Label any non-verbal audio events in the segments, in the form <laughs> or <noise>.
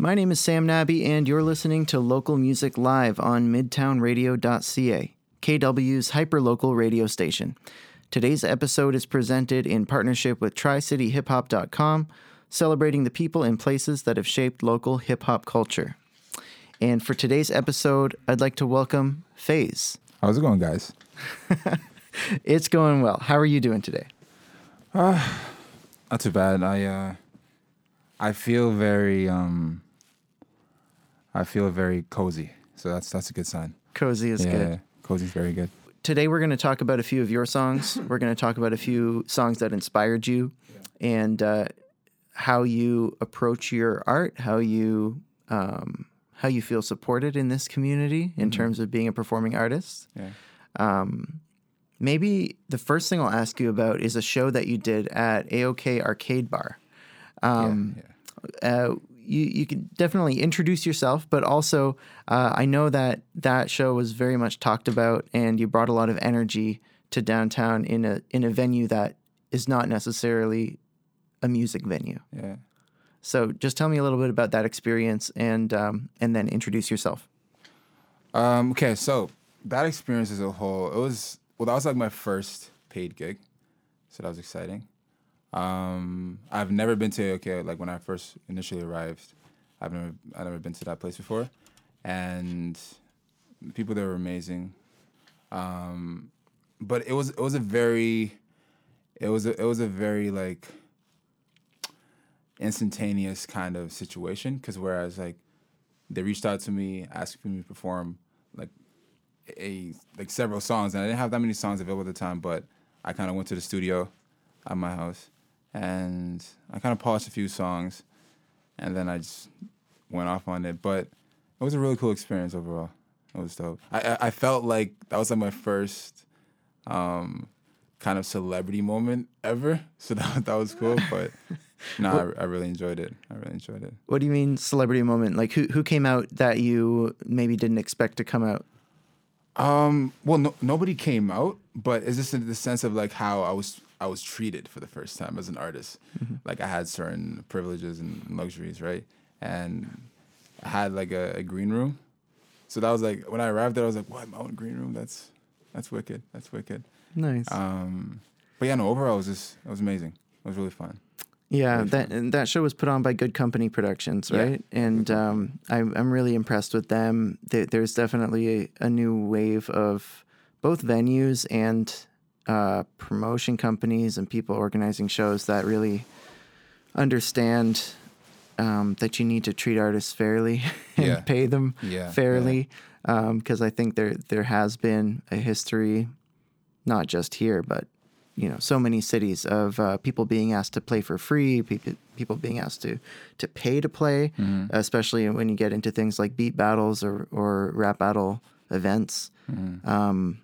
My name is Sam Nabi, and you're listening to Local Music Live on MidtownRadio.ca, KW's hyperlocal radio station. Today's episode is presented in partnership with TriCityHipHop.com, celebrating the people and places that have shaped local hip hop culture. And for today's episode, I'd like to welcome FaZe. How's it going, guys? <laughs> It's going well. How are you doing today? Not too bad. I uh, I feel very um, I feel very cozy. So that's that's a good sign. Cozy is yeah, good. cozy's very good. Today, we're going to talk about a few of your songs. <laughs> We're going to talk about a few songs that inspired you and uh, how you approach your art, how you. Um, how you feel supported in this community in terms of being a performing artist. Yeah. Um, Maybe the first thing I'll ask you about is a show that you did at AOK Arcade Bar. Um, yeah, uh, you you can definitely introduce yourself, but also uh, I know that that show was very much talked about, and you brought a lot of energy to downtown in a in a venue that is not necessarily a music venue. yeah. So just tell me a little bit about that experience, and um, and then introduce yourself. Um, okay, so that experience as a whole, it was well, that was like my first paid gig, so that was exciting. Um, I've never been to okay, like when I first initially arrived, I've never I've never been to that place before, and people there were amazing. Um, but it was it was a very, it was a, it was a very like instantaneous kind of situation. Because whereas like they reached out to me asking me to perform like a like several songs. And I didn't have that many songs available at the time but I kind of went to the studio at my house and I kind of paused a few songs and then I just went off on it but it was a really cool experience overall it was dope I I, I felt like that was like my first um kind of celebrity moment ever <laughs> so that, that was cool but <laughs> no I, I really enjoyed it I really enjoyed it What do you mean celebrity moment? Like who who came out that you maybe didn't expect to come out? Um. Well, no, nobody came out, but it's just in the sense of like how I was I was treated for the first time as an artist. Like I had certain privileges and luxuries, right? And I had like a, a green room. So that was like when I arrived there, I was like, "What? My own green room? That's that's wicked. That's wicked." Nice. Um. But yeah, no. Overall, it was just it was amazing. It was really fun. Yeah, Very that and that show was put on by Good Company Productions, Yeah. right? And um, I'm I'm really impressed with them. There, there's definitely a, a new wave of both venues and uh, promotion companies and people organizing shows that really understand um, that you need to treat artists fairly <laughs> and Yeah. pay them Yeah, fairly. Because I think there there has been a history, not just here, but you know, so many cities of uh, people being asked to play for free, people people being asked to to pay to play, especially when you get into things like beat battles or or rap battle events. Um,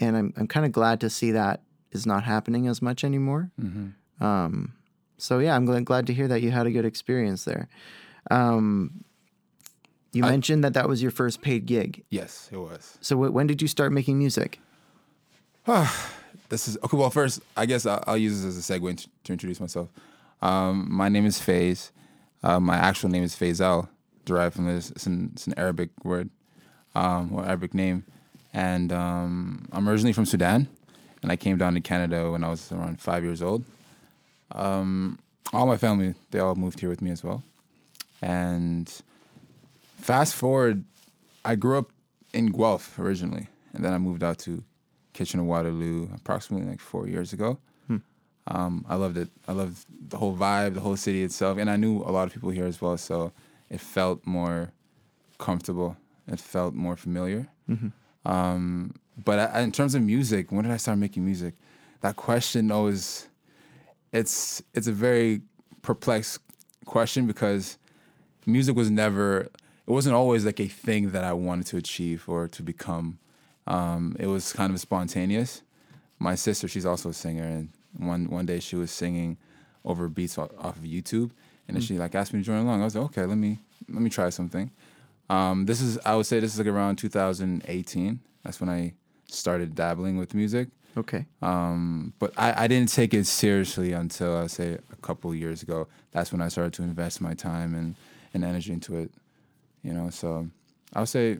and I'm I'm kind of glad to see that is not happening as much anymore. Um, so yeah, I'm glad, glad to hear that you had a good experience there. Um, you I- mentioned that that was your first paid gig. Yes, it was. So wh- when did you start making music? <sighs> This is okay. Well, first, I guess I'll, I'll use this as a segue to, to introduce myself. Um, my name is FaZe. Uh, my actual name is Faisal, derived from this. It's an, it's an Arabic word um, or Arabic name, and um, I'm originally from Sudan, and I came down to Canada when I was around five years old. Um, all my family, they all moved here with me as well, and fast forward, I grew up in Guelph originally, and then I moved out to Kitchener Waterloo approximately like four years ago. Um, I loved it. I loved the whole vibe, the whole city itself, and I knew a lot of people here as well, so it felt more comfortable. It felt more familiar. Um, but I, in terms of music, when did I start making music? That question always it's it's a very perplexed question because music was never it wasn't always like a thing that I wanted to achieve or to become. Um, it was kind of spontaneous. My sister, she's also a singer, and one one day she was singing over beats off, off of YouTube, and then she like asked me to join along. I was like, okay, let me let me try something. Um, this is I would say this is like around 2018. That's when I started dabbling with music. Okay. Um, but I, I didn't take it seriously until I say a couple years ago. That's when I started to invest my time and and energy into it. You know, so I would say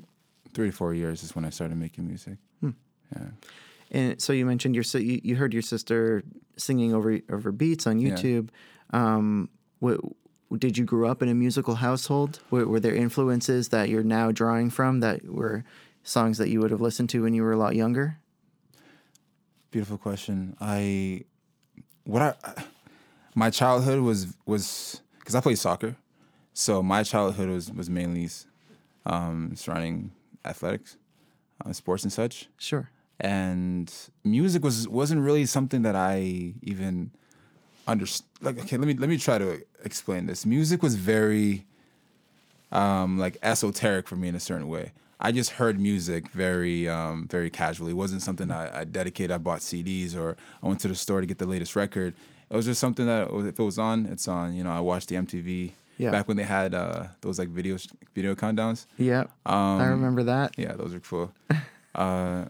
three to four years is when I started making music. Yeah. And so you mentioned your you, you heard your sister singing over over beats on Yeah. YouTube. Um, what, did you grow up in a musical household? Were, were there influences that you're now drawing from that were songs that you would have listened to when you were a lot younger? Beautiful question. I what I my childhood was was because I played soccer, so my childhood was was mainly um, surrounding athletics, uh, sports and such. Sure. and music was wasn't really something that I even understood. Like, okay, let me let me try to explain this. Music was very, um, like esoteric for me in a certain way. I just heard music very, um, very casually. It wasn't something I, I dedicated. I bought CDs or I went to the store to get the latest record. It was just something that if it was on, it's on. You know, I watched the MTV Yeah. back when they had uh, those like video video countdowns. Yeah. I remember that. Yeah, those are cool. uh,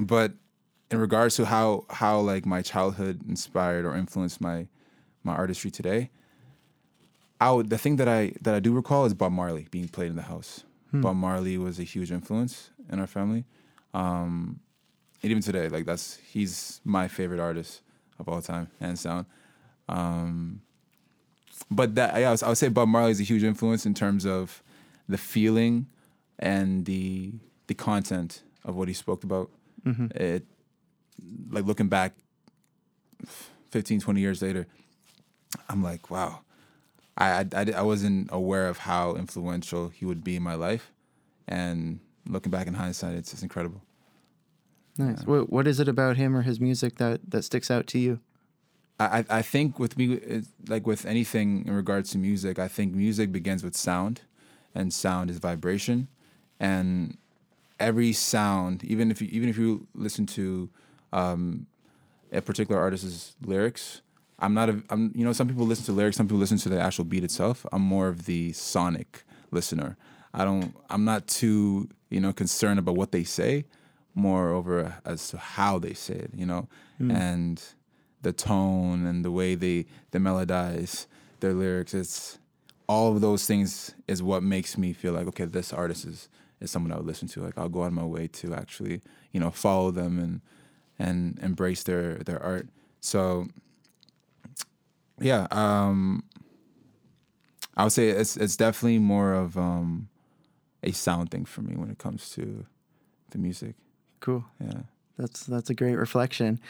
but in regards to how how like my childhood inspired or influenced my my artistry today, I would, the thing that I that I do recall is Bob Marley being played in the house. Bob Marley was a huge influence in our family, um, and even today, like that's he's my favorite artist of all time, hands down. Um, but that yeah, I, was, I would say Bob Marley is a huge influence in terms of the feeling and the the content of what he spoke about. It like looking back 15, 20 years later, I'm like, wow. I, I, I, wasn't aware of how influential he would be in my life. And looking back in hindsight, it's, it's incredible. Nice. What, what is it about him or his music that, that sticks out to you? I, I I think with me, like with anything in regards to music, I think music begins with sound, and sound is vibration, and every sound, even if you even if you listen to um, a particular artist's lyrics, I'm not a I'm you know some people listen to lyrics, some people listen to the actual beat itself. I'm more of the sonic listener. I don't I'm not too you know concerned about what they say, moreover as to how they say it. You know, hmm. and the tone and the way they they melodize their lyrics. It's all of those things is what makes me feel like okay, this artist is is someone I would listen to. Like I'll go out of my way to actually you know follow them and and embrace their their art. So yeah, um, I would say it's it's definitely more of um, a sound thing for me when it comes to the music. Cool. Yeah. That's that's a great reflection.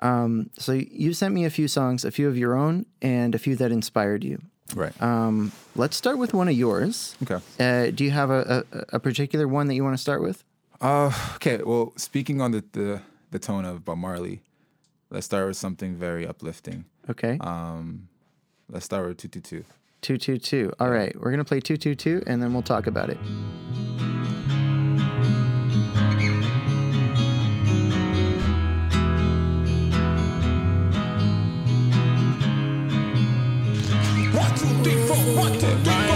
Um, so you sent me a few songs, a few of your own, and a few that inspired you. Right. Um, let's start with one of yours. okay. Uh, do you have a, a, a particular one that you want to start with? Uh, okay. Well, speaking on the, the the tone of Bob Marley, let's start with something very uplifting. Okay. Um, let's start with two two two. 222. All right. We're going to play 222 and then we'll talk about it. One, two, three, four. One, two, three,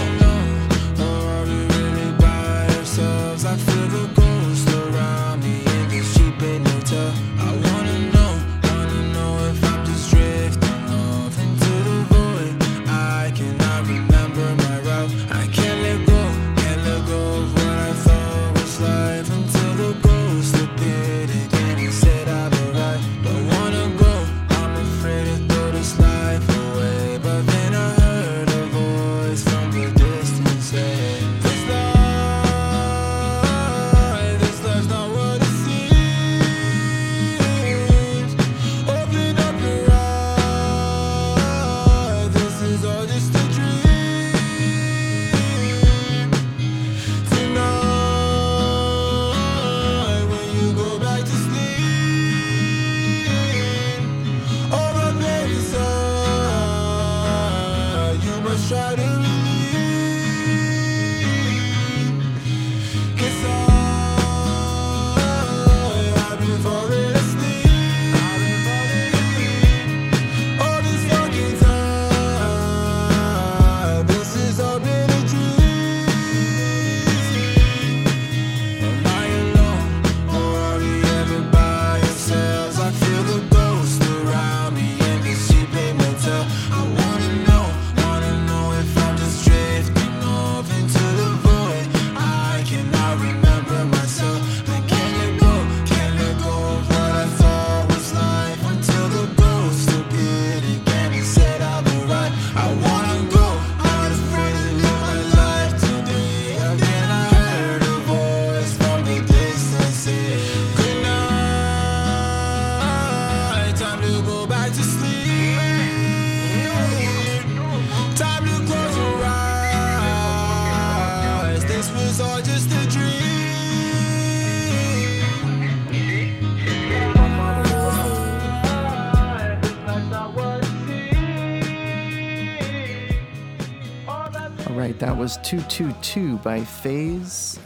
That was 222 by Phase.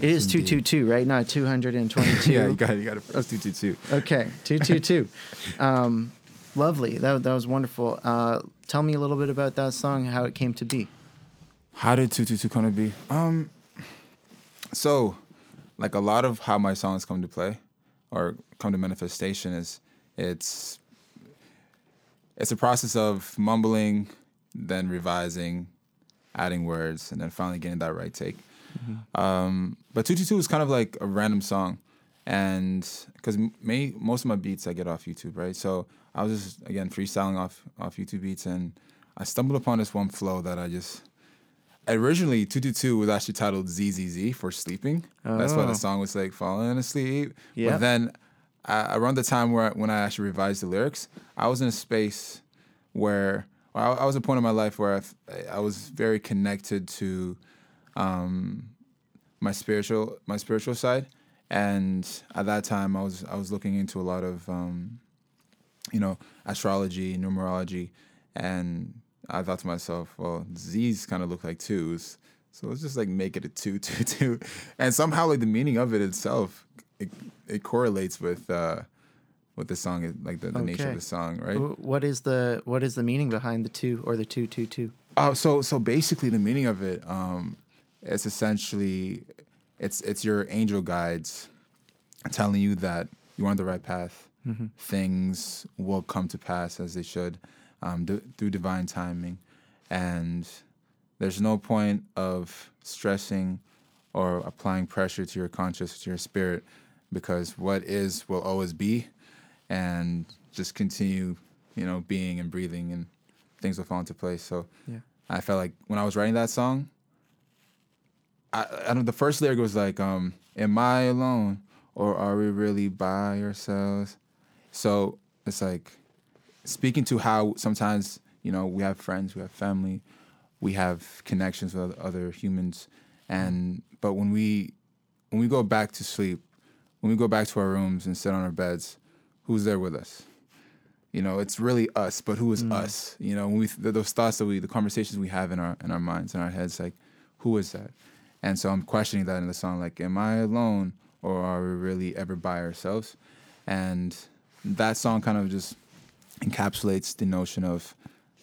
It is Indeed. 222, right? Not 222. <laughs> yeah, you got it. You got it. That's two two two. Okay, 222. <laughs> um, lovely. That, that was wonderful. Uh, tell me a little bit about that song, how it came to be. How did two two two come to be? Um, so, like a lot of how my songs come to play, or come to manifestation is it's it's a process of mumbling, then revising, adding words, and then finally getting that right take. Um, but two two two is kind of like a random song, and because may most of my beats I get off YouTube, right? So I was just again freestyling off off YouTube beats, and I stumbled upon this one flow that I just originally 222 was actually titled ZZZ for sleeping. That's why Oh. the song was like falling asleep. Yeah. But then uh, around the time where when I actually revised the lyrics, I was in a space where I, I was a point in my life where I was very connected to um, my spiritual my spiritual side, and at that time I was I was looking into a lot of um, you know astrology, numerology, and I thought to myself, well, Z's kind of look like twos, so let's just like make it a two two two, <laughs> and somehow like the meaning of it itself, it, it correlates with uh, with the song, like the, the nature of the song, right? What is the what is the meaning behind the two or the 222? Oh, so so basically, the meaning of it, um, it's essentially, it's it's your angel guides telling you that you're on the right path. Things will come to pass as they should, um, d- through divine timing, and there's no point of stressing or applying pressure to your conscious, to your spirit, because what is will always be, and just continue, you know, being and breathing, and things will fall into place. So Yeah. I felt like when I was writing that song, I, I don't. The first lyric was like, um, "Am I alone, or are we really by ourselves?" So it's like speaking to how sometimes you know we have friends, we have family, we have connections with other- other humans, and but when we when we go back to sleep, when we go back to our rooms and sit on our beds, who's there with us? You know, it's really us, but who is mm. us? You know, when we th- those thoughts that we, the conversations we have in our in our minds, in our heads, like, who is that? And so I'm questioning that in the song, like, am I alone, or are we really ever by ourselves? And that song kind of just encapsulates the notion of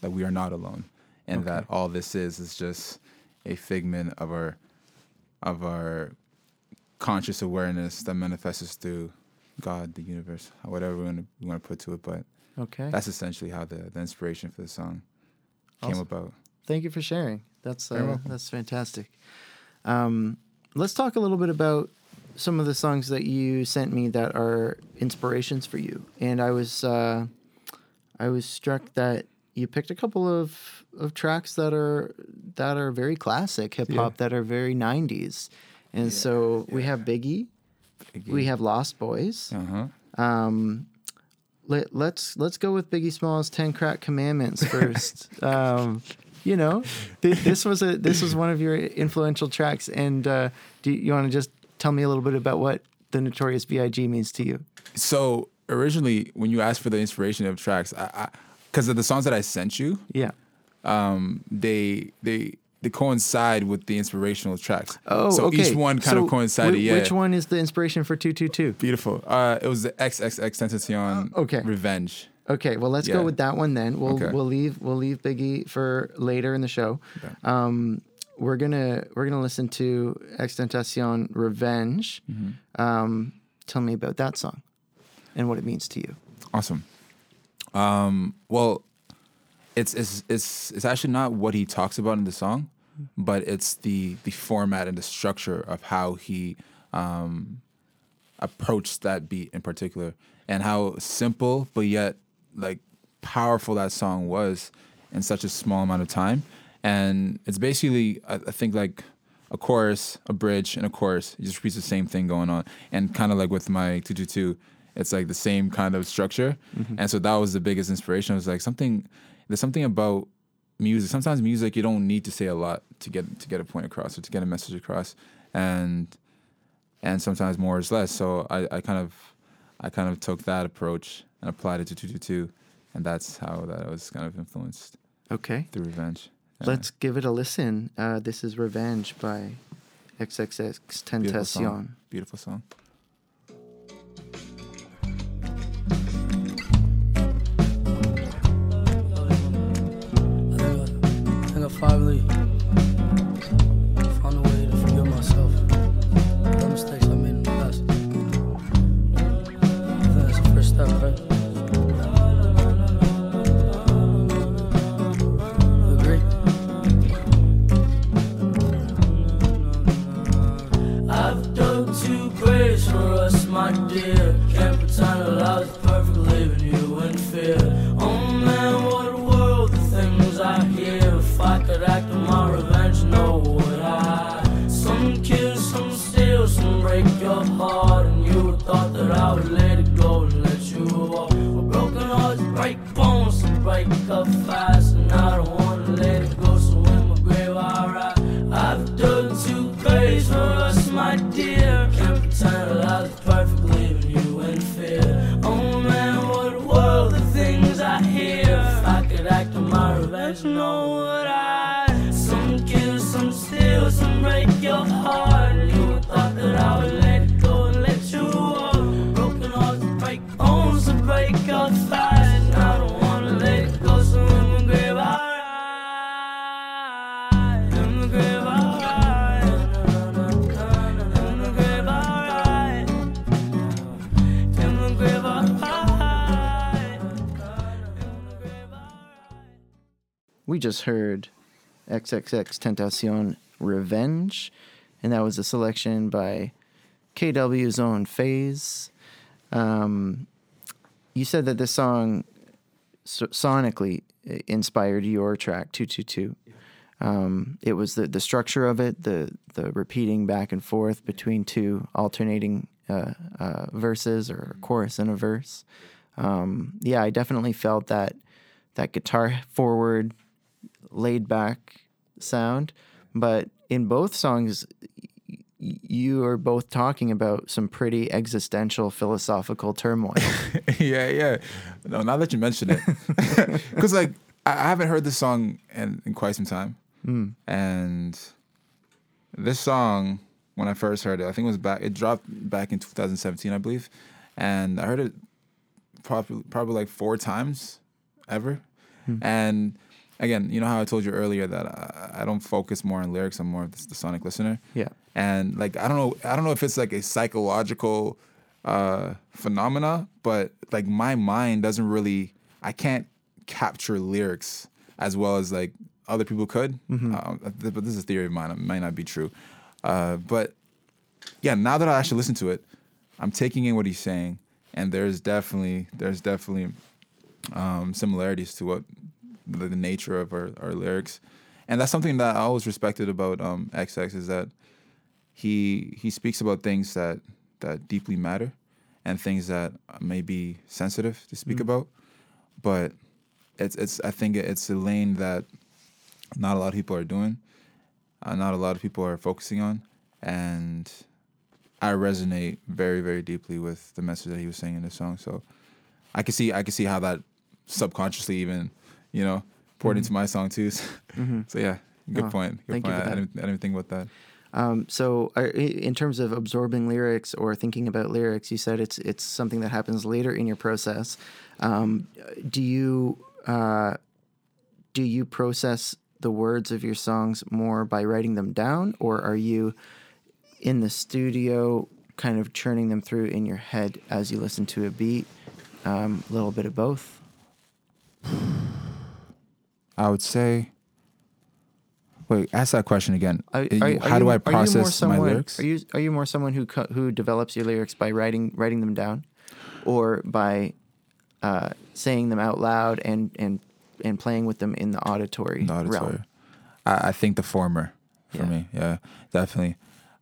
that we are not alone, and that all this is is just a figment of our of our conscious awareness that manifests through God, the universe, whatever we want to we want to put to it. But Okay. that's essentially how the, the inspiration for the song came about. Thank you for sharing. That's uh, that's fantastic. Um, let's talk a little bit about some of the songs that you sent me that are inspirations for you. And I was uh, I was struck that you picked a couple of, of tracks that are that are very classic hip hop Yeah. that are very '90s. And so we have Biggie, we have Lost Boyz. Uh huh. Um, let, let's let's go with Biggie Smalls' Ten Crack Commandments <laughs> first. um, you know, th- this was a this was one of your influential tracks, and uh, do you, you want to just tell me a little bit about what the Notorious B.I.G. means to you? So originally, when you asked for the inspiration of tracks, I because of the songs that I sent you, Yeah. um, they they they coincide with the inspirational tracks. Oh, so okay. each one kind So of coincided. whi- yeah. Which one is the inspiration for two two two? Beautiful. Uh, it was the XXX Tentacion. Uh, okay. Revenge. Okay, well let's go with that one then. We'll Okay. we'll leave we'll leave Biggie for later in the show. Okay. Um, we're gonna we're gonna listen to XXXTentacion Revenge. Mm-hmm. Um, tell me about that song and what it means to you. Awesome. Um, well, it's it's it's it's actually not what he talks about in the song, but it's the the format and the structure of how he um, approached that beat in particular, and how simple but yet like powerful that song was in such a small amount of time. And it's basically I, I think like a chorus, a bridge, and a chorus. It just repeats the same thing going on, and kind of like with my two two two, it's like the same kind of structure. And so that was the biggest inspiration. It was like something. There's something about music. Sometimes music you don't need to say a lot to get to get a point across or to get a message across, and and sometimes more is less. So I, I kind of I kind of took that approach and applied it to two two two, and that's how that was kind of influenced Okay. through revenge. let's give it a listen. Uh, this is Revenge by XXX Beautiful song. Beautiful song. Think just heard XXX Tentacion Revenge, and that was a selection by KW's own Phase. Um, you said that this song so- sonically inspired your track 222. Um, it was the, the structure of it, the the repeating back and forth between two alternating uh, uh, verses or a chorus and a verse. Um, yeah, I definitely felt that that guitar forward, laid back sound. But in both songs, y- you are both talking about some pretty existential philosophical turmoil. <laughs> yeah, yeah. No, now that you mention it, <laughs> <laughs> because like I I haven't heard this song in, in quite some time, hmm. and this song when I first heard it, I think it was back. It dropped back in 2017, I believe, and I heard it probably probably like four times ever, hmm. and again, you know how I told you earlier that I, I don't focus more on lyrics. I'm more of the, the sonic listener yeah. and like I don't know I don't know if it's like a psychological uh phenomena but like my mind doesn't really I can't capture lyrics as well as like other people could Um, th- but this is a theory of mine it might not be true uh but yeah now that I actually listen to it I'm taking in what he's saying and there's definitely there's definitely um similarities to what the, nature of our, our lyrics. And that's something that I always respected about um XX is that he he speaks about things that that deeply matter and things that may be sensitive to speak about. But it's it's i think it's a lane that not a lot of people are doing uh, not a lot of people are focusing on. And i resonate very very deeply with the message that he was saying in the song. So i can see i can see how that subconsciously even you know poured into my song too <laughs> so yeah good Oh, point good thank you point for I, I that. didn't, I didn't think about that Um, so, uh, in terms of absorbing lyrics or thinking about lyrics, you said it's it's something that happens later in your process. Um, do you uh, do you process the words of your songs more by writing them down, or are you in the studio kind of churning them through in your head as you listen to a beat? Um, a little bit of both. I would say. Wait, ask that question again. Are, are- you- how do I are you more process my someone- lyrics? Are you are you more someone who co- who develops your lyrics by writing writing them down, or by uh, saying them out loud and and and playing with them in the auditory, The auditory. realm? I, I think the former for Yeah. me. Yeah, definitely.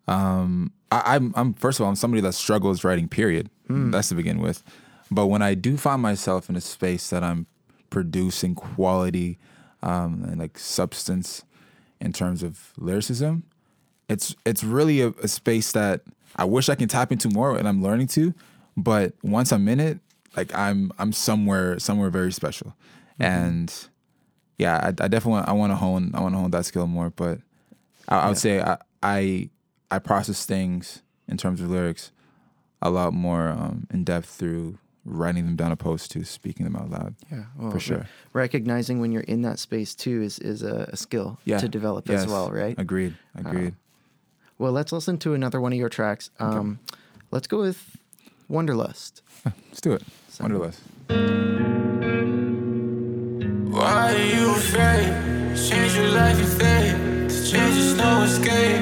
Um, I, I'm, I'm first of all, I'm somebody that struggles writing. Period. Hmm. That's to begin with. But when I do find myself in a space that I'm producing quality um, and like substance in terms of lyricism, it's it's really a, a space that I wish I can tap into more, and I'm learning to. But once I'm in it, like I'm I'm somewhere somewhere very special, and yeah, I, I definitely want, I want to hone I want to hone that skill more. But I, I would say I, I I process things in terms of lyrics a lot more um, in depth through writing them down opposed to speaking them out loud. Yeah, well, For sure. re- recognizing when you're in that space too is is a, a skill Yeah, to develop as well, right? Agreed. Agreed. Well, let's listen to another one of your tracks. Um, Let's go with Wonderlust. <laughs> Let's do it. Wonderlust. Why are you afraid? Change your life and fate. To change is no escape.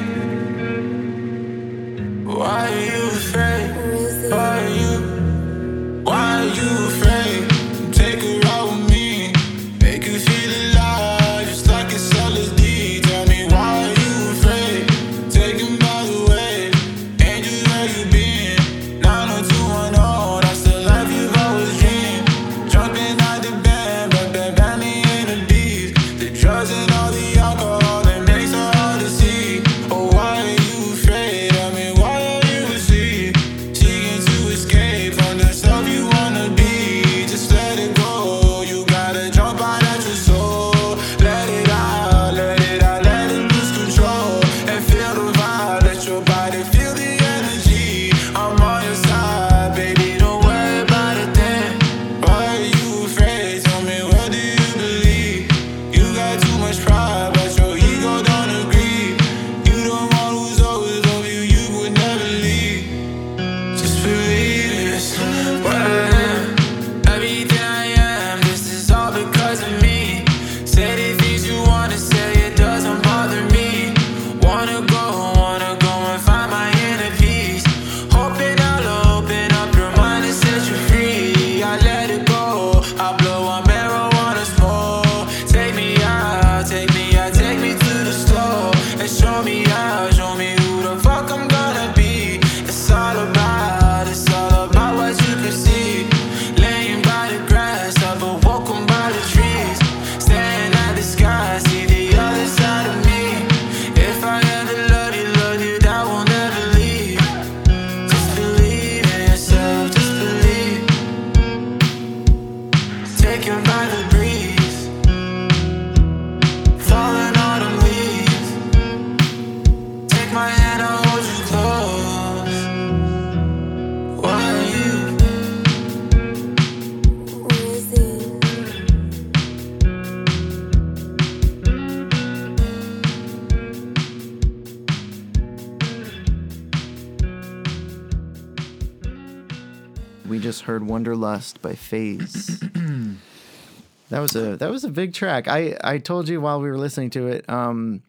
Wonderlust by Phase. <clears throat> that was a that was a big track. I I told you while we were listening to it. Um,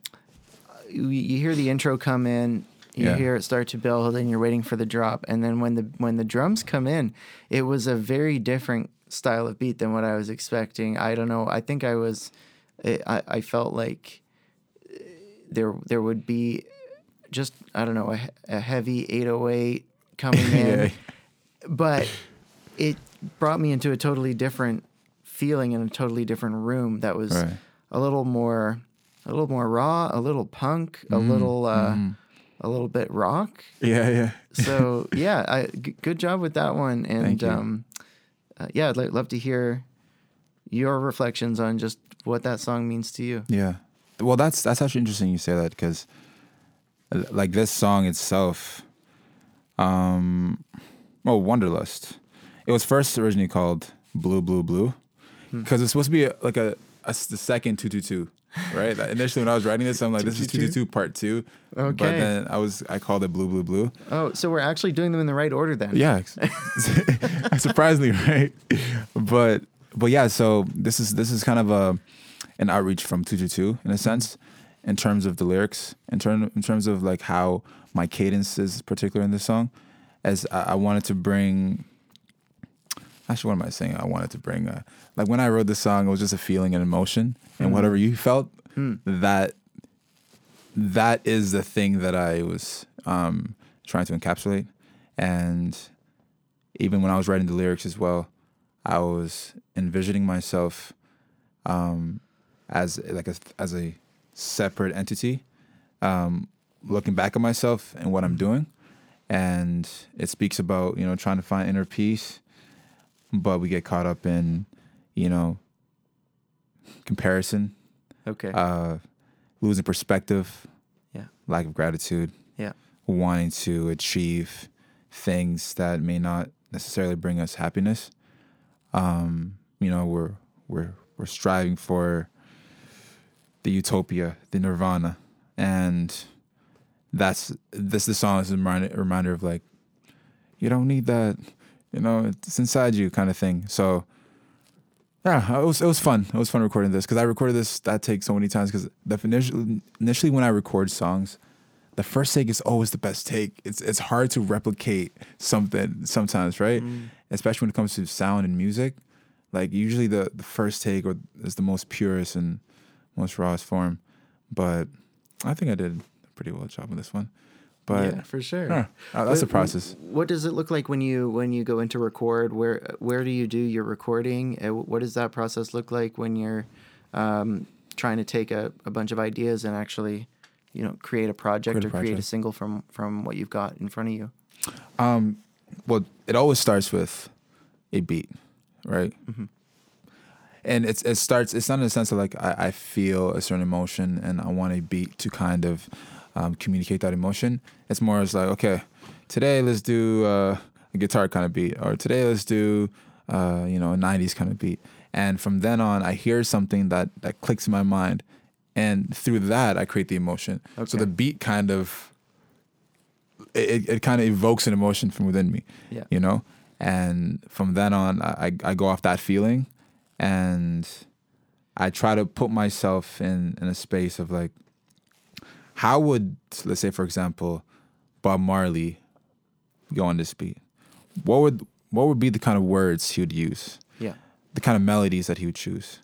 you, you hear the intro come in, you Yeah. hear it start to build, and you're waiting for the drop. And then when the when the drums come in, it was a very different style of beat than what I was expecting. I don't know. I think I was, I I felt like there there would be just I don't know a, a heavy 808 coming <laughs> in Yeah. but it brought me into a totally different feeling in a totally different room that was Right. a little more a little more raw a little punk a Mm-hmm. little uh a little bit rock Yeah, yeah. so <laughs> yeah I, g- good job with that one and um uh, yeah i'd love to hear your reflections on just what that song means to you Yeah. Well, that's that's actually interesting you say that because, like this song itself, um, well, Wonderlust. It was first originally called Blue Blue Blue hmm. because it's supposed to be a, like a, a the second two two two, right? Initially, when I was writing this, I'm like, this is two two two part two. Okay. But then I was I called it Blue Blue Blue. oh so we're actually doing them in the right order then Yeah, <laughs> <laughs> surprisingly, right? But but yeah, so this is this is kind of a an outreach from two two two in a hmm. sense, in terms of the lyrics, in term in terms of like how my cadence is particular in this song, as I, I wanted to bring. Actually, what am I saying? I wanted to bring uh, like when I wrote this song, it was just a feeling and emotion, and whatever you felt, that that is the thing that I was um, trying to encapsulate. And even when I was writing the lyrics as well, I was envisioning myself um, as like a, as a separate entity, um, looking back at myself and what I'm doing. And it speaks about you know trying to find inner peace, but we get caught up in you know comparison, Okay. uh, losing perspective, yeah. lack of gratitude, Yeah. wanting to achieve things that may not necessarily bring us happiness. Um, you know, we're we're we're striving for the utopia, the nirvana, and that's this. The song is a reminder, a reminder of like, you don't need that, you know, it's inside you, kind of thing. So. Yeah, it was it was fun. It was fun recording this because I recorded this that take so many times because the initially, initially when I record songs, the first take is always the best take. It's it's hard to replicate something sometimes, right? Mm. Especially when it comes to sound and music. Like usually the the first take or is the most purest and most rawest form. But I think I did a pretty well job on this one. But yeah, for sure. uh, that's a process. What does it look like when you when you go into record? Where where do you do your recording? Uh, What does that process look like when you're um, trying to take a, a bunch of ideas and actually, you know, create a project Create a or create a single from from what you've got in front of you? well, it always starts with a beat, right? And it's it starts. It's not in the sense of like I, I feel a certain emotion and I want a beat to kind of um, communicate that emotion. It's more as like okay, today let's do uh, a guitar kind of beat, or today let's do uh, you know a '90s kind of beat. And from then on, I hear something that that clicks in my mind, and through that, I create the emotion. So the beat kind of it, it kind of evokes an emotion from within me. Yeah. You know? And from then on, I, I go off that feeling and I try to put myself in, in a space of like, how would, let's say, for example, Bob Marley go on this beat? What would, what would be the kind of words he would use? Yeah. the kind of melodies that he would choose.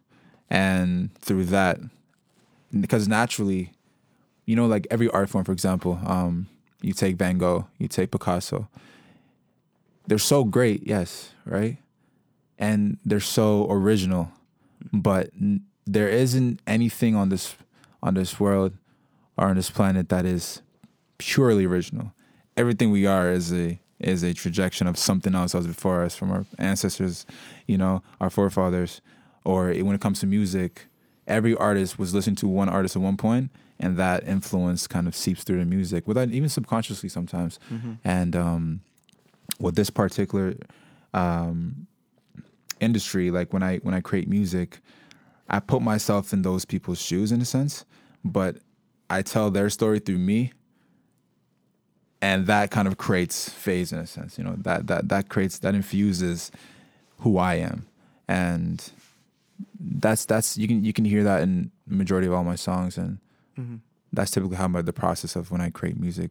And through that, because naturally, you know, like every art form, for example, um, you take Van Gogh, you take Picasso, they're so great, yes, right? And they're so original, but n- there isn't anything on this on this world or on this planet that is purely original. Everything we are is a is a projection of something else that was before us from our ancestors, you know, our forefathers. Or when it comes to music, every artist was listening to one artist at one point, and that influence kind of seeps through the music, without even subconsciously sometimes. And um, with this particular um, industry, like when I when I create music, I put myself in those people's shoes in a sense, but I tell their story through me, and that kind of creates phase in a sense. You know that that that creates that infuses who I am, and that's that's you can you can hear that in majority of all my songs, and that's typically how my the process of when I create music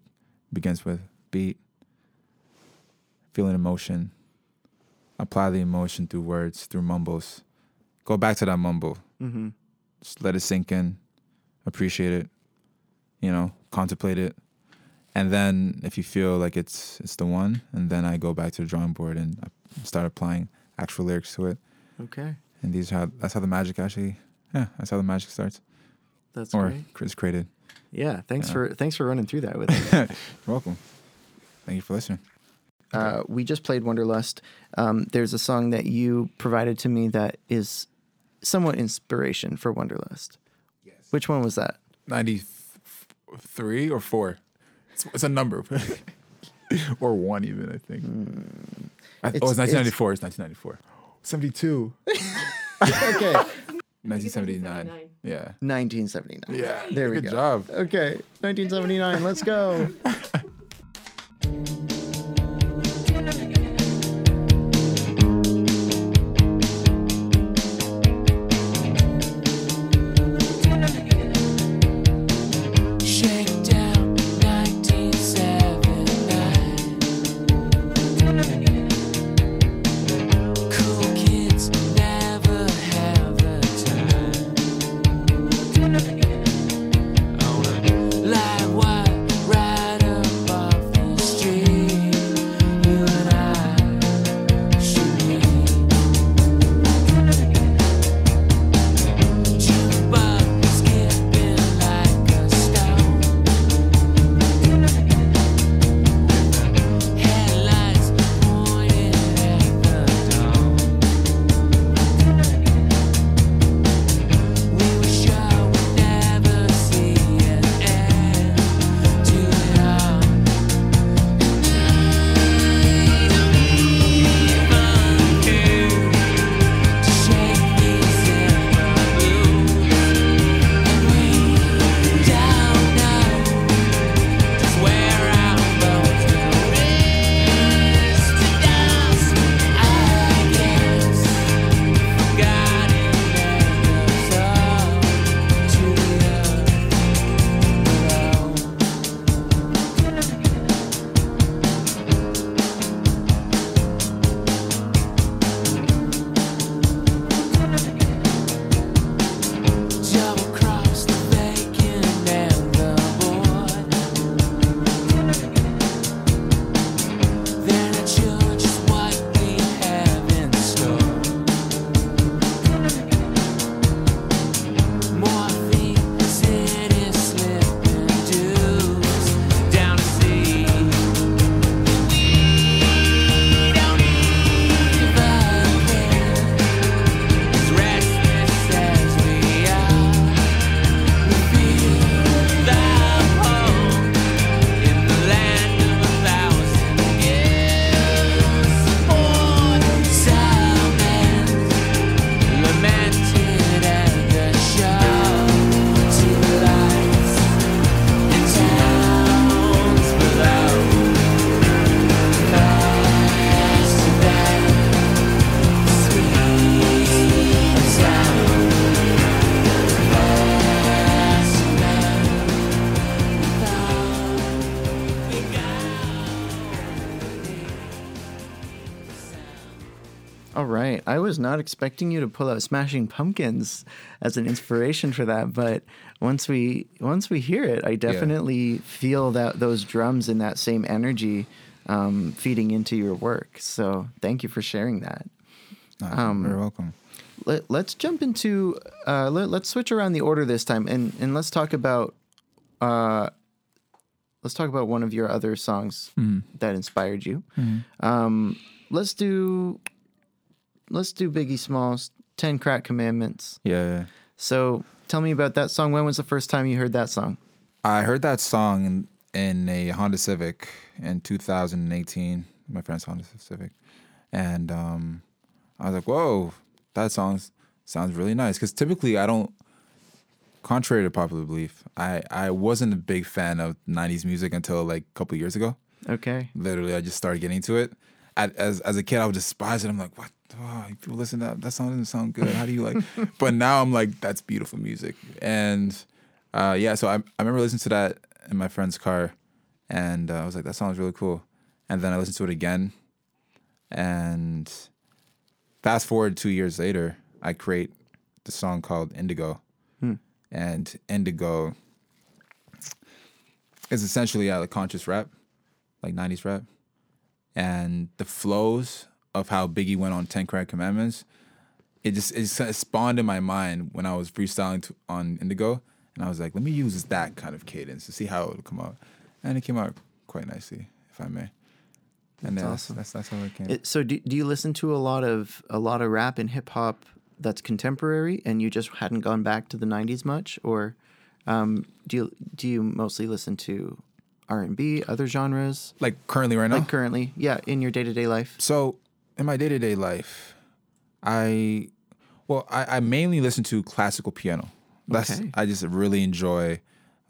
begins with beat, feeling emotion, apply the emotion through words, through mumbles. Go back to that mumble. Mm-hmm. Just let it sink in, appreciate it, you know, contemplate it. And then if you feel like it's it's the one, and then I go back to the drawing board and I start applying actual lyrics to it. Okay. And these are how that's how the magic actually yeah, that's how the magic starts. That's or great. is created. Yeah. Thanks Yeah. for thanks for running through that with <laughs> me. You're welcome. Thank you for listening. uh, we just played Wonderlust. Um, there's a song that you provided to me that is somewhat inspiration for Wonderlust. Yes. Which one was that? 93 or 4. It's, it's a number. <laughs> or 1 even, I think. Hmm. I, It's- oh, it's 1994. It's, 1994. 72. <laughs> Okay. 1979. Yeah. 1979. Yeah. There we Good go. job. Okay. 1979. Let's go. <laughs> was not expecting you to pull out Smashing Pumpkins as an inspiration for that, but once we once we hear it, I definitely feel that those drums and that same energy um, feeding into your work. So thank you for sharing that. Um, You're welcome. Let, let's jump into uh, let, let's switch around the order this time and and let's talk about uh, let's talk about one of your other songs that inspired you. Um, let's do let's do Biggie Smalls, Ten Crack Commandments. Yeah. So tell me about that song. When was the first time you heard that song? I heard that song in, in a Honda Civic in 2018, my friend's Honda Civic. And um, I was like, whoa, that song sounds really nice. Because typically I don't, contrary to popular belief, I, I wasn't a big fan of 90s music until like a couple years ago. Okay. Literally, I just started getting into it. At, as, as a kid, I would despise it. I'm like, what? Oh, people listen to that. That song doesn't sound good. How do you like? <laughs> but now I'm like, that's beautiful music. And uh, yeah, so I, I remember listening to that in my friend's car, and uh, I was like, that sounds really cool. And then I listened to it again, and fast forward two years later, I create the song called Indigo, and Indigo is essentially yeah, like conscious rap, like '90s rap, and the flows of how Biggie went on Ten Crack Commandments, it just it just spawned in my mind when I was freestyling to, on Indigo, and I was like, let me use that kind of cadence to see how it would come out, and it came out quite nicely, if I may. And That's awesome. That's, that's how it came. It, so do, do you listen to a lot of a lot of rap and hip hop that's contemporary, and you just hadn't gone back to the '90s much, or um, do you do you mostly listen to R and B, other genres, like currently right now. like currently? Yeah, in your day to day life. So in my day to day life, I well, I, I mainly listen to classical piano. That's Okay. I just really enjoy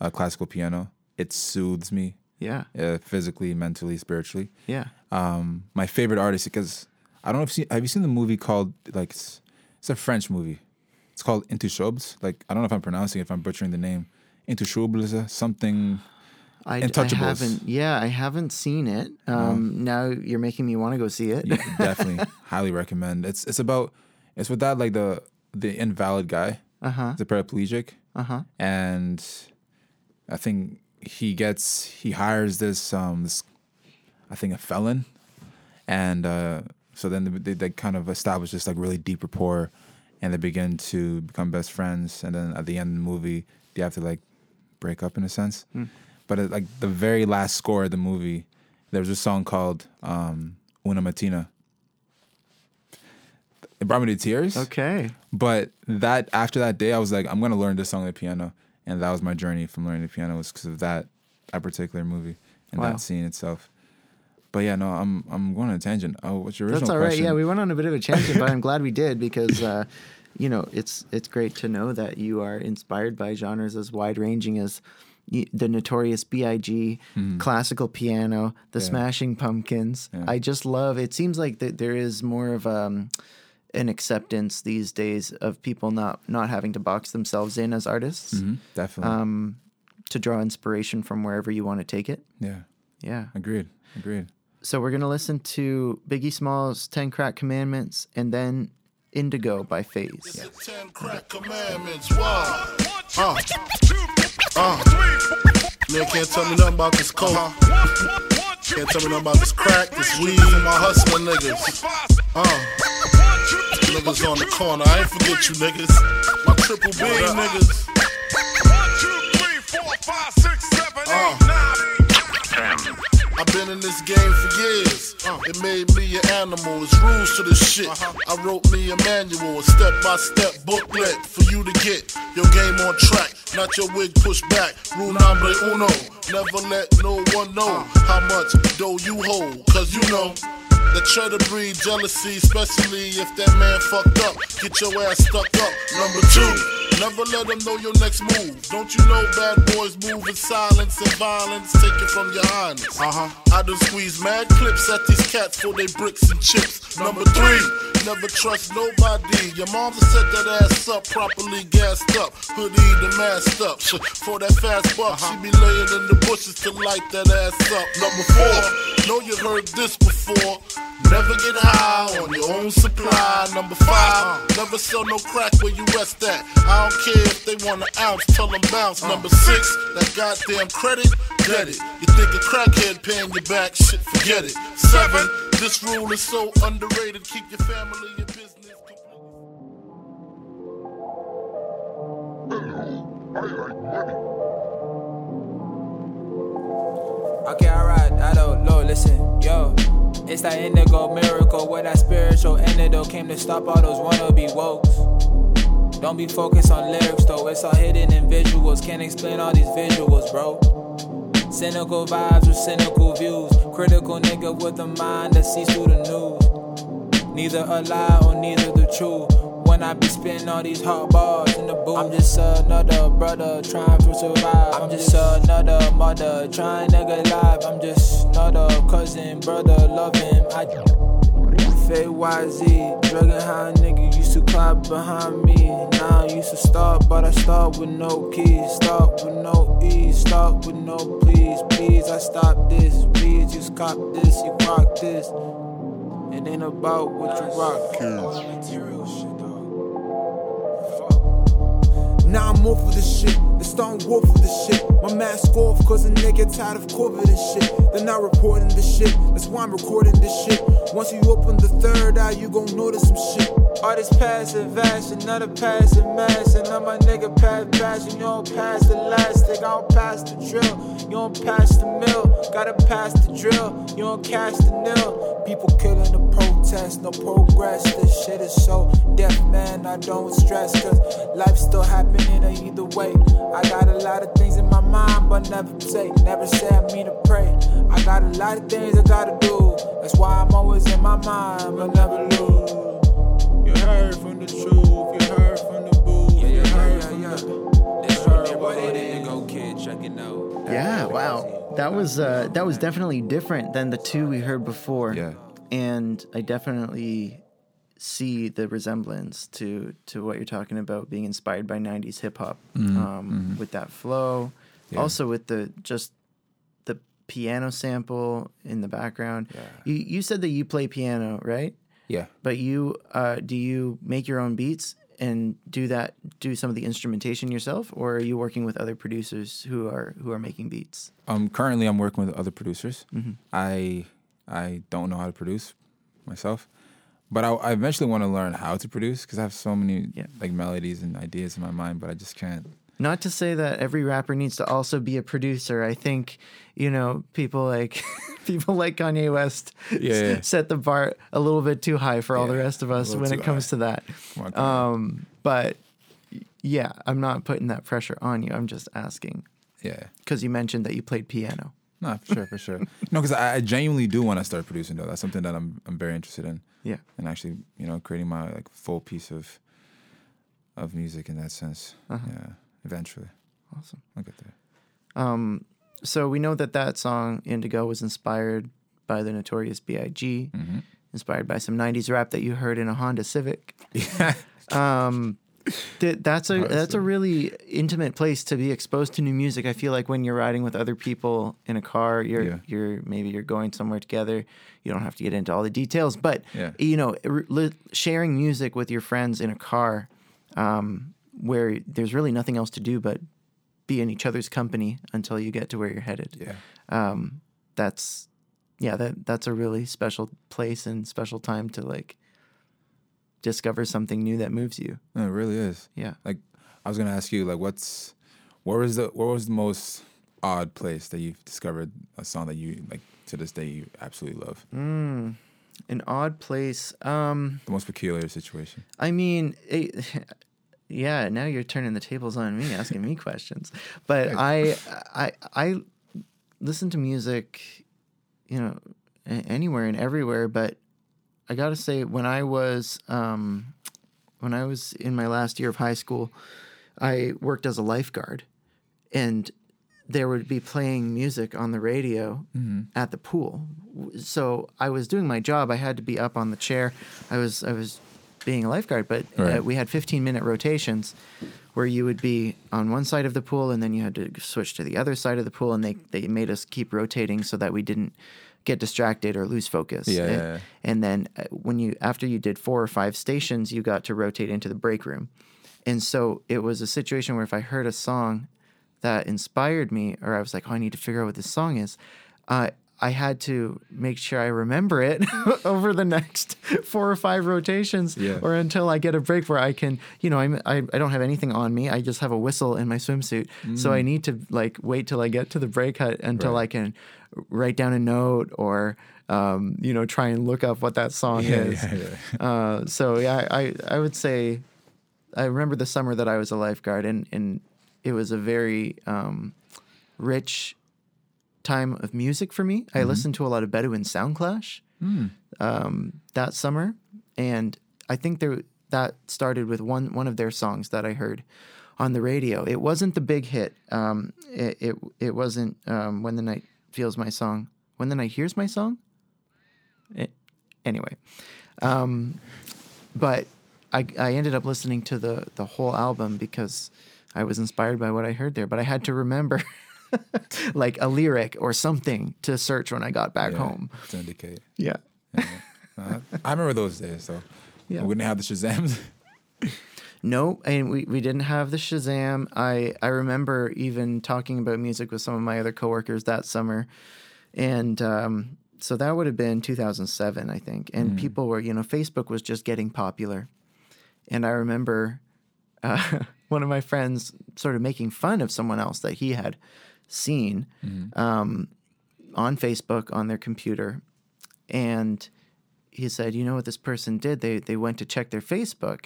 uh, classical piano. It soothes me Yeah, uh, physically, mentally, spiritually. yeah. Um, my favorite artist because I don't know if you have you seen the movie called like it's, it's a French movie. It's called Intouchables. Like I don't know if I'm pronouncing it, if I'm butchering the name. Intouchables, something. I, I haven't. Yeah, I haven't seen it. Um, Now you're making me want to go see it. Yeah, definitely <laughs> highly recommend. It's it's about it's with that like the the invalid guy, Uh huh. the paraplegic, Uh huh. and I think he gets he hires this um this I think a felon, and uh, so then they, they kind of establish this like really deep rapport, and they begin to become best friends, and then at the end of the movie they have to like break up in a sense. But at, like the very last score of the movie, there was a song called um, "Una Mattina." It brought me to tears. Okay. But that after that day, I was like, I'm gonna learn this song on the piano, and that was my journey from learning the piano was because of that that particular movie and Wow. that scene itself. But yeah, no, I'm I'm going on a tangent. Oh, what's your original That's all right. question? Yeah, we went on a bit of a tangent, but I'm <laughs> glad we did because, uh, you know, it's it's great to know that you are inspired by genres as wide ranging as the Notorious B.I.G., classical piano, the Mm-hmm. Yeah. Smashing Pumpkins. Yeah. I just love. It seems like that there is more of um, an acceptance these days of people not not having to box themselves in as artists Mhm, definitely. um, to draw inspiration from wherever you want to take it. yeah, Yeah. agreed, agreed. So we're gonna listen to Biggie Smalls' Ten Crack Commandments and then Indigo by Fayz. Ten crack commandments, why? Uh, uh. Man can't tell me nothing about this coke. Can't tell me nothing about this crack, this weed, and my hustling niggas. Uh. Niggas on the corner, I ain't forget you niggas. My triple B niggas. I've been in this game for years. Uh, it made me an animal. It's rules to this shit. Uh-huh. I wrote me a manual, a step by step booklet for you to get your game on track. Not your wig pushed back. Rule number uno. Never let no one know uh. how much dough you hold. Cause you know. That try to breed jealousy, especially if that man fucked up. Get your ass stuck up. Number two, never let them know your next move. Don't you know bad boys move in silence and violence? Take it from your highness. Uh huh. I done squeeze mad clips at these cats for they bricks and chips. Number three, never trust nobody. Your mom set that ass up properly gassed up, hoodie the masked up. <laughs> For that fast buck, she be laying in the bushes to light that ass up. Number four, know you heard this before. Never get high on your own supply. Number five, never sell no crack where you rest at. I don't care if they want an ounce, tell them bounce. Number six, that goddamn credit, get it. You think a crackhead paying you back, shit, forget it. Seven, this rule is so underrated, keep your family and business. Okay, alright, I don't know, listen, yo. It's that indigo miracle where that spiritual antidote came to stop all those wannabe wokes. Don't be focused on lyrics though, it's all hidden in visuals. Can't explain all these visuals, bro. Cynical vibes with cynical views. Critical nigga with a mind that sees through the news. Neither a lie or neither the truth. When I be spitting all these hot bars in the booth, I'm just another brother trying to survive. I'm just another mother trying to get live. I'm just another cousin, brother, loving. I Fay YZ, drugging high nigga used to clap behind me. Now I used to start, but I start with no keys. Start with no ease, start with no please. Please, I stop this. Please, you cop this, you rock this. It ain't about what you rock. Material shit, dog. Now I'm off of this shit. They starting war for this shit. My mask off cause a nigga tired of COVID and shit. They're not reporting this shit. That's why I'm recording this shit. Once you open the third eye, you gon' notice some shit. All this passive action, another passive mass, and I'm a nigga past passion. You don't pass the elastic, I don't pass the drill. You don't pass the mill, gotta pass the drill. You don't catch the nil. People killing the protest, no progress. This shit is so deaf, man. I don't stress, cause life's still happening either way. I got a lot of things in my mind, but never say, never say I mean to pray. I got a lot of things I gotta do. That's why I'm always in my mind, but never lose. You heard from the truth, you heard from the booth, Yeah, you yeah, yeah, yeah. the. This from your boy, the Indigo Kid, check it out. Yeah, wow. That was uh, that was definitely different than the two we heard before. Yeah. And I definitely see the resemblance to to what you're talking about being inspired by 90s hip hop um, with that flow. Mm-hmm. Yeah. Also with the just the piano sample in the background. Yeah. You you said that you play piano, right? Yeah. But you uh, do you make your own beats and do that do some of the instrumentation yourself or are you working with other producers who are who are making beats? Um, currently, I'm working with other producers. Mm-hmm. I I don't know how to produce myself, but I, I eventually want to learn how to produce because I have so many Yeah. like melodies and ideas in my mind, but I just can't. Not to say that every rapper needs to also be a producer. I think, you know, people like <laughs> people like Kanye West s- Yeah. <laughs> set the bar a little bit too high for all the rest of us when it comes to that. Um, but yeah, I'm not putting that pressure on you. I'm just asking Yeah. because you mentioned that you played piano. No, for sure, for sure. <laughs> no, because I, I genuinely do want to start producing though. That's something that I'm I'm very interested in. Yeah. And actually, you know, creating my like full piece of of music in that sense. Yeah. Eventually, Uh-huh. Awesome. I'll get there. Um, so we know that that song Indigo was inspired by the Notorious B.I.G. Mm-hmm. Inspired by some '90s rap that you heard in a Honda Civic. um, th- that's a that's a really intimate place to be exposed to new music. I feel like when you're riding with other people in a car, you're Yeah. you're maybe you're going somewhere together. You don't have to get into all the details, but Yeah. you know, r- sharing music with your friends in a car, um, where there's really nothing else to do but be in each other's company until you get to where you're headed. Yeah. Um, that's yeah, that that's a really special place and special time to like discover something new that moves you. No, it really is. Yeah. Like I was gonna ask you, like, what's where was the where was the most odd place that you've discovered a song that you like to this day you absolutely love? Mm, an odd place. Um, The most peculiar situation. I mean, it, <laughs> yeah. Now you're turning the tables on me, asking me questions. But I, I, I listen to music, you know, anywhere and everywhere. But I gotta say, when I was, um, when I was in my last year of high school, I worked as a lifeguard, and there would be playing music on the radio at the pool. So I was doing my job. I had to be up on the chair. I was I was being a lifeguard, but uh, we had 15 minute rotations where you would be on one side of the pool and then you had to switch to the other side of the pool, and they they made us keep rotating so that we didn't get distracted or lose focus. Yeah, and, yeah, yeah. and then uh, when you after you did four or five stations, you got to rotate into the break room. And so it was a situation where if I heard a song that inspired me, or I was like, oh, I need to figure out what this song is, uh, I had to make sure I remember it <laughs> over the next <laughs> four or five rotations, Yeah. or until I get a break where I can, you know, I'm, I I don't have anything on me. I just have a whistle in my swimsuit, so I need to like wait till I get to the break hut until Mm. Right. I can write down a note or. Um, you know, try and look up what that song Yeah, is. yeah. <laughs> Uh, so yeah, I, I I would say I remember the summer that I was a lifeguard, and and it was a very um, rich time of music for me. I listened to a lot of Bedouin Soundclash um, that summer, and I think there that started with one one of their songs that I heard on the radio. It wasn't the big hit. Um, it, it it wasn't um, when the night feels my song. When the night hears my song. It, anyway, um, but I I ended up listening to the the whole album because I was inspired by what I heard there. But I had to remember. <laughs> <laughs> like a lyric or something to search when I got back Yeah, home. to indicate. Yeah. Uh, I remember those days though. Yeah. We didn't have the Shazams. <laughs> No, and we, we didn't have the Shazam. I, I remember even talking about music with some of my other coworkers that summer. And um, so that would have been 2007, I think. And people were, you know, Facebook was just getting popular. And I remember uh, <laughs> one of my friends sort of making fun of someone else that he had seen um, on Facebook on their computer. And he said, "You know what this person did? They they went to check their Facebook,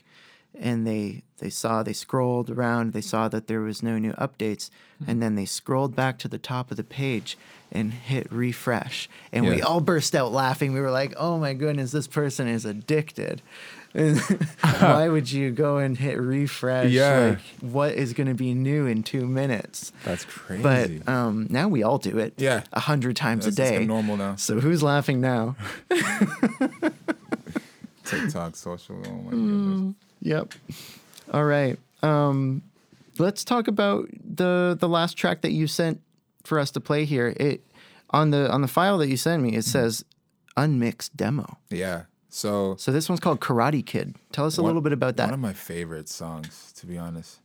and they they saw they scrolled around. They saw that there was no new updates, and then they scrolled back to the top of the page and hit refresh. And we all burst out laughing. We were like, "Oh my goodness, this person is addicted." <laughs> Why would you go and hit refresh? Yeah. Like, what is going to be new in two minutes? That's crazy. But um, now we all do it. Yeah. a hundred times That's- a day. normal now. So who's laughing now? <laughs> TikTok, social. Oh my Mm. goodness. Yep. All right. Um, let's talk about the the last track that you sent for us to play here. It on the on the file that you sent me. It says unmixed demo. Yeah. So So this one's called Karate Kid. Tell us a One- little bit about that. One of my favorite songs, to be honest.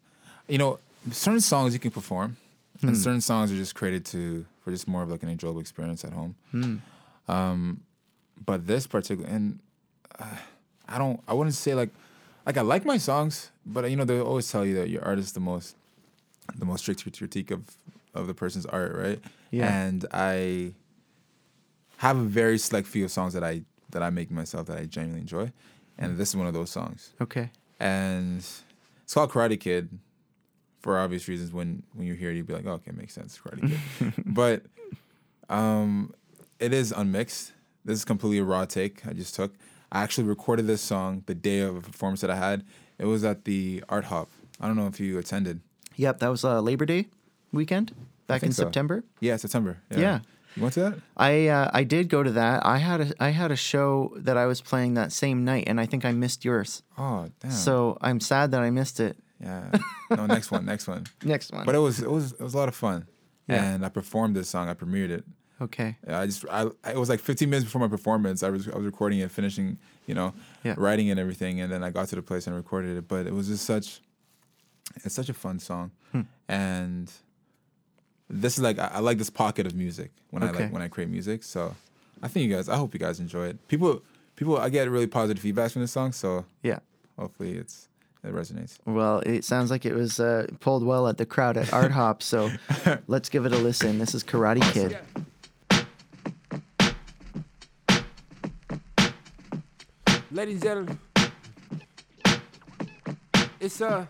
You know, certain songs you can perform, Hmm. and certain songs are just created to for just more of like an enjoyable experience at home. Um, but this particular, and uh, I don't, I wouldn't say like, like I like my songs, but you know they always tell you that your art is the most, the most strict critique of of the person's art, right? Yeah. And I have a very select few songs that I that I make myself that I genuinely enjoy, and this is one of those songs. okay. And it's called Karate Kid for obvious reasons. When when you hear it, you'd be like, oh, okay, makes sense, Karate Kid. <laughs> but um, it is unmixed. This is completely a raw take I just took. I actually recorded this song the day of a performance that I had. It was at the Art Hop. I don't know if you attended. Yep. That was uh, Labor Day weekend back in so. September. Yeah, September. Yeah. You went to that? I uh, I did go to that. I had a I had a show that I was playing that same night, and I think I missed yours. Oh, damn. So I'm sad that I missed it. yeah. No, next one, next one. <laughs> Next one. But it was it was it was a lot of fun. Yeah. And I performed this song. I premiered it. okay. Yeah, I just I it was like 15 minutes before my performance. I was I was recording it, finishing, you know, Yeah. writing it and everything, and then I got to the place and recorded it. But it was just such it's such a fun song, Hmm. and this is like I, I like this pocket of music when I like when I create music. So I think you guys, I hope you guys enjoy it. People people I get really positive feedback from this song, so Yeah. hopefully it's it resonates. Well, it sounds like it was uh, pulled well at the crowd at Art Hop. So <laughs> let's give it a listen. This is Karate Kid. Ladies and gentlemen, it's a,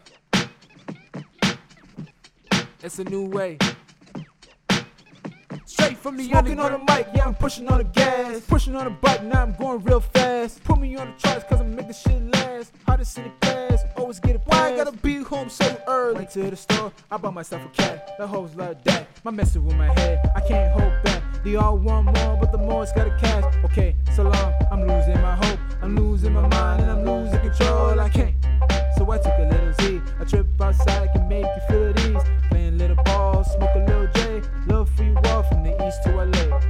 it's a new way. Straight from the Smoking on the mic, yeah, I'm pushing on the gas. Pushing on the button, now I'm going real fast. Put me on the charts, cause I'm making shit last. Hottest in the class, always get it Why I gotta be home so early? Went to the store, I bought myself a cat. The hoes love that. My messing with my head, I can't hold back. They all want more, but the more it's gotta cash. Okay, so long, I'm losing my hope. I'm losing my mind and I'm losing control. I can't. So I took a little Z. I trip outside, can make you feel at smoke a little J. Love for you all from the east to LA.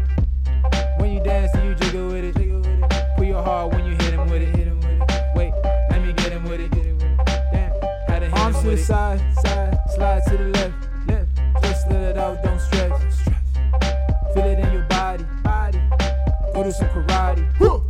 When you dance, you jiggle with it? Pull your heart when you hit him with it. Wait, let me get him with it. Damn, had to Arms him to the side, side, slide to the left, left. Just let it out, don't stress. Feel it in your body, body. Go do some karate.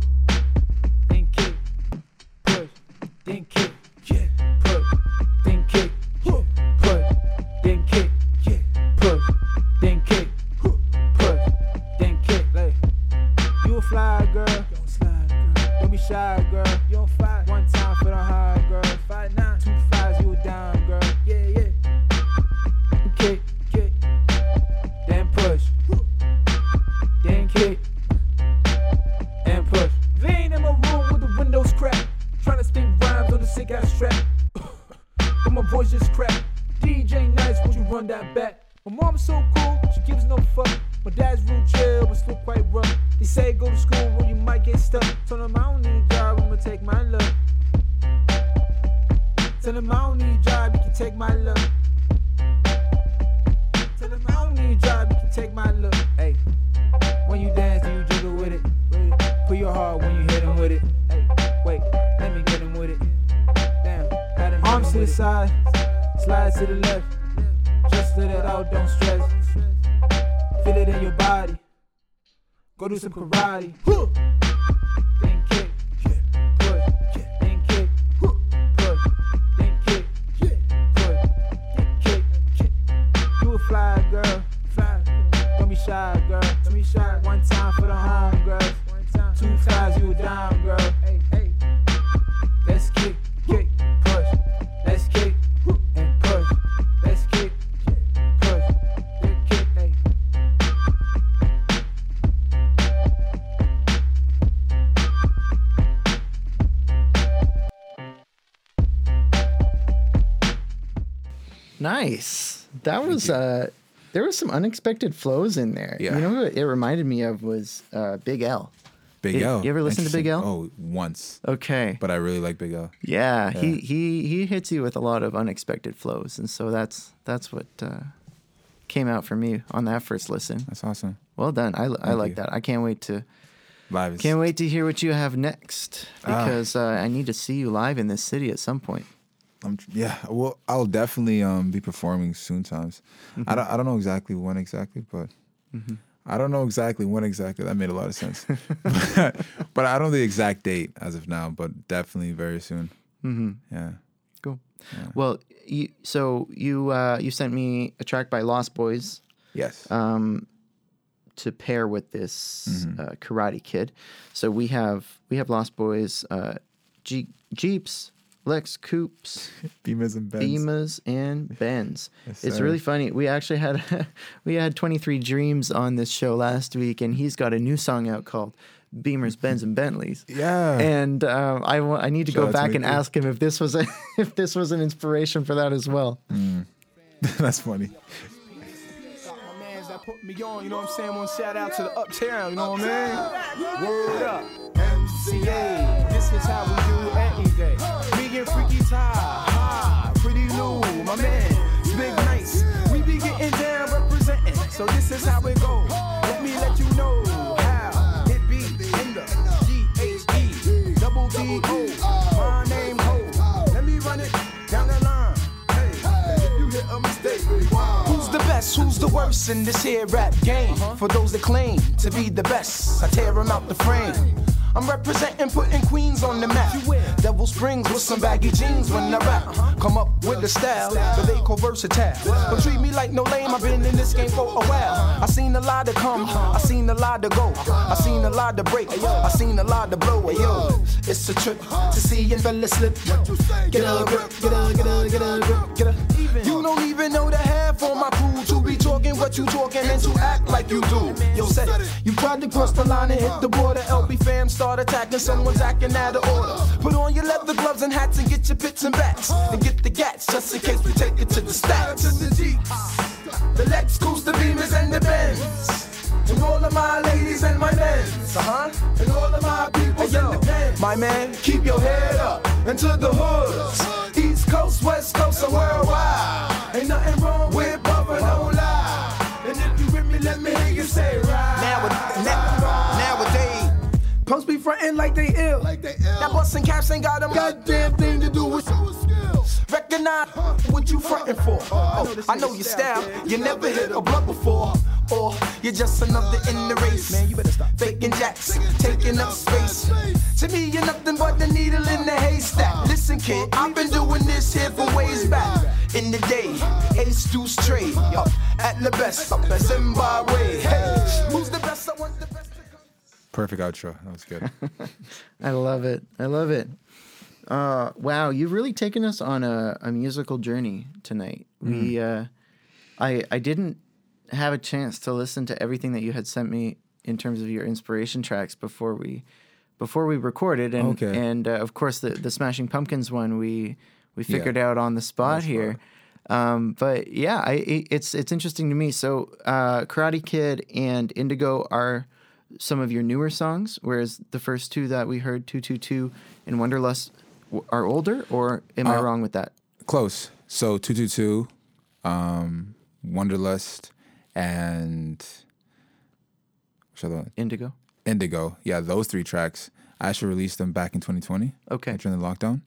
Karate. Nice. That was uh there was some unexpected flows in there. Yeah. You know what it reminded me of was uh Big L. Big You- L. you ever listen to Big L? Oh, once. Okay. But I really like Big L. Yeah, he, Yeah. he he hits you with a lot of unexpected flows, and so that's that's what uh, came out for me on that first listen. That's awesome. Well done. I, I like you. that. I can't wait to Live can't wait to hear what you have next Ah. because uh, I need to see you live in this city at some point. I'm, yeah, well, I'll definitely um, be performing soon times. I don't I don't know exactly when exactly, but I don't know exactly when exactly. That made a lot of sense. but, <laughs> but I don't know the exact date as of now, but definitely very soon. Mm-hmm. Yeah. Cool. Well, you so you uh, you sent me a track by Lost Boyz. Yes. Um, to pair with this Mm-hmm. uh, Karate Kid, so we have we have Lost Boyz, uh, Jeep, Jeeps, Lex Coupes, <laughs> Beamers and Benz. Beamers, and <laughs> Benz. Yes, it's sir. really funny. We actually had <laughs> we had 23DREAMZ on this show last week, and he's got a new song out called Beamers, Benz, and Bentleys. Yeah. And um, I wa- I need to Shout go out to back and too. ask him if this was a if this was an inspiration for that as well. That's funny. My mans that put me on, you know what I'm saying? One shout out to the uptown, you know what I mean? Word up. MCA, this is how we do anything. Me Freaky Tah, ha, pretty Lou, my man, big nice. We be getting down representing, so this is how it go. Let me let you know how it be in the G-H-E, double D-O, my name Ho. Let me run it down the line. Hey, if you hit a mistake, Who's the best? Who's the worst in this here rap game? Uh-huh. For those that claim to be the best, I tear them out the frame. I'm representing, putting queens on the map. Devil Springs with some baggy jeans when I rap. Come up with the style, but they call versatile. But treat me like no lame, I've been in this game for a while. I seen a lot to come, I seen a lot to go. I seen a lot to break, I seen a lot to blow. Yo, it's a trip to see and fella slip. Get a grip, get a, get a, get a grip, get a. You don't even know the half on my crew to be what you talking and to act like you do. Yo, say, you tried to cross the line and hit the border. LB fam start attacking, someone's acting out of order. Put on your leather gloves and hats and get your pits and bats. And get the gats just in case we take it to the stats. the Lex Coos, the Beamers, and the Benz. And all of my ladies and my men, uh-huh. And all of my people in the pen. My man, keep your head up into the hoods. East Coast, West Coast, or worldwide. Ain't nothing wrong with say right. Nowadays, nowadays, Punks be frontin' like they ill. Like they ill. that busting caps ain't got them. Goddamn thing to do with skills. Recognize what you frontin' for. Oh, I know oh, your style. You never hit a blunt before. Or you're just another in the race. Man, you better stop. Faking jacks, taking up space. To me, you're nothing but the needle in the haystack. Listen, kid, I've been doing this here from ways back. In the day, ace deuce trade. Up at the best, up at Zimbabwe. Hey, who's the best? I want the best. Perfect outro. That was good. <laughs> I love it. I love it. Uh, wow, you've really taken us on a, a musical journey tonight. We, uh, I, I didn't have a chance to listen to everything that you had sent me in terms of your inspiration tracks before we, before we recorded, and Okay. and uh, of course the the Smashing Pumpkins one we we figured out on the spot here. Um, but yeah, I it's it's interesting to me. So uh, Karate Kid and Indigo are some of your newer songs, whereas the first two that we heard, two two two and Wonderlust, are older. Or am I Uh, wrong with that? Close. So 222, um, Wonderlust, and which other one? Indigo. Indigo. Yeah, those three tracks. I actually released them back in 2020. Okay. During the lockdown.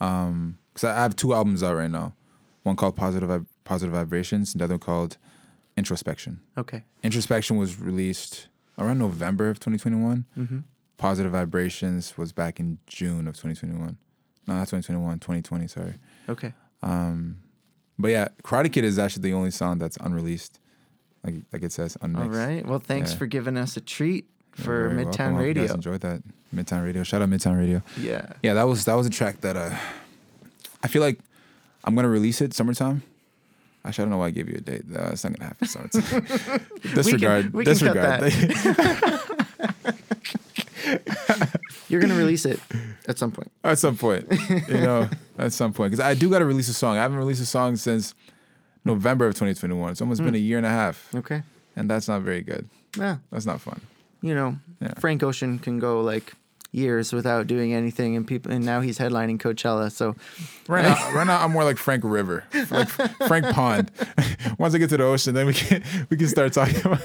Um, because I have two albums out right now. One called Positive Positive Vibrations, and the other called Introspection. Okay. Introspection was released around November of 2021. Mm-hmm. Positive Vibrations was back in June of 2021. No, not 2021, 2020, sorry. Okay. Um, but yeah, Karate Kid is actually the only song that's unreleased. Like like it says, unmixed. All right. Well, thanks Yeah. for giving us a treat for Midtown welcome. I hope you Radio. guys enjoyed that. Midtown Radio. Shout out Midtown Radio. Yeah. Yeah, that was that was a track that uh I feel like I'm gonna release it summertime. Actually, I don't know why I gave you a date. Uh, it's not gonna happen summertime. disregard. <laughs> we can cut disregard. <laughs> You're gonna release it at some point. at some point, you know, at some point, because I do got to release a song. I haven't released a song since November of 2021. It's almost been a year and a half, Okay. and that's not very good. Yeah. That's not fun. You know, Yeah. Frank Ocean can go like years without doing anything, and people, and now he's headlining Coachella. So Right now, right now, I'm more like Frank River, like Frank Pond. <laughs> Once I get to the ocean, then we can we can start talking about.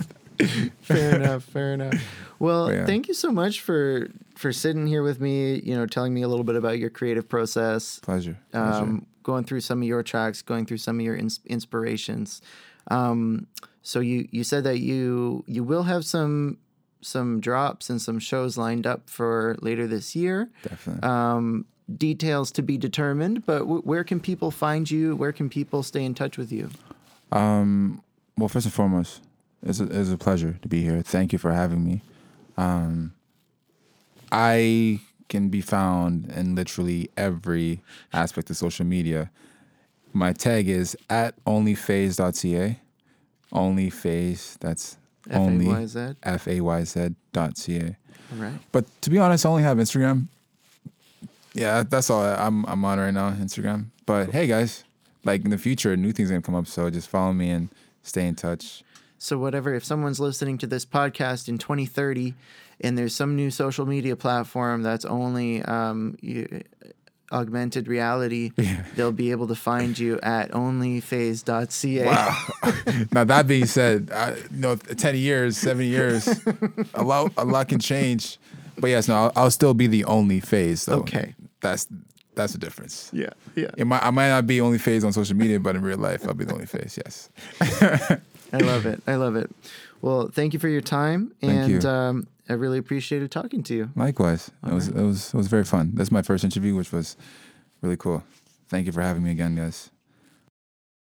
fair enough. Fair enough. Well, But yeah. thank you so much for for sitting here with me. You know, telling me a little bit about your creative process. Pleasure. pleasure. um, going through some of your tracks, going through some of your ins- inspirations. Um, so you you said that you you will have some some drops and some shows lined up for later this year. Definitely. Um, details to be determined, but w- where can people find you? Where can people stay in touch with you? Um, well, first and foremost, it's a, it's a pleasure to be here. Thank you for having me. Um, I can be found in literally every aspect of social media. My tag is at onlyfayz.ca. Onlyfayz, that's only F-A-Y-Z? F A Y Z dot C A. All right. But to be honest, I only have Instagram. Yeah, that's all I- I'm I'm on right now, Instagram. But hey, guys, like in the future, new things are gonna come up. So just follow me and stay in touch. So whatever, if someone's listening to this podcast in 2030, and there's some new social media platform that's only um, you, augmented reality, <laughs> they'll be able to find you at onlyfayz.ca. Wow. <laughs> now that being said, I, you know, ten years, seven years, a lot a lot can change. But yes, no, I'll, I'll still be the only phase. Though. Okay. that's that's the difference. Yeah, yeah. It might, I might not be only phase on social media, but in real life, I'll be the only phase. Yes. <laughs> I love it. I love it. Well, thank you for your time, Thank and you. Um, I really appreciated talking to you. Likewise, it was it was it was very fun. That's my first interview, which was really cool. Thank you for having me again, guys.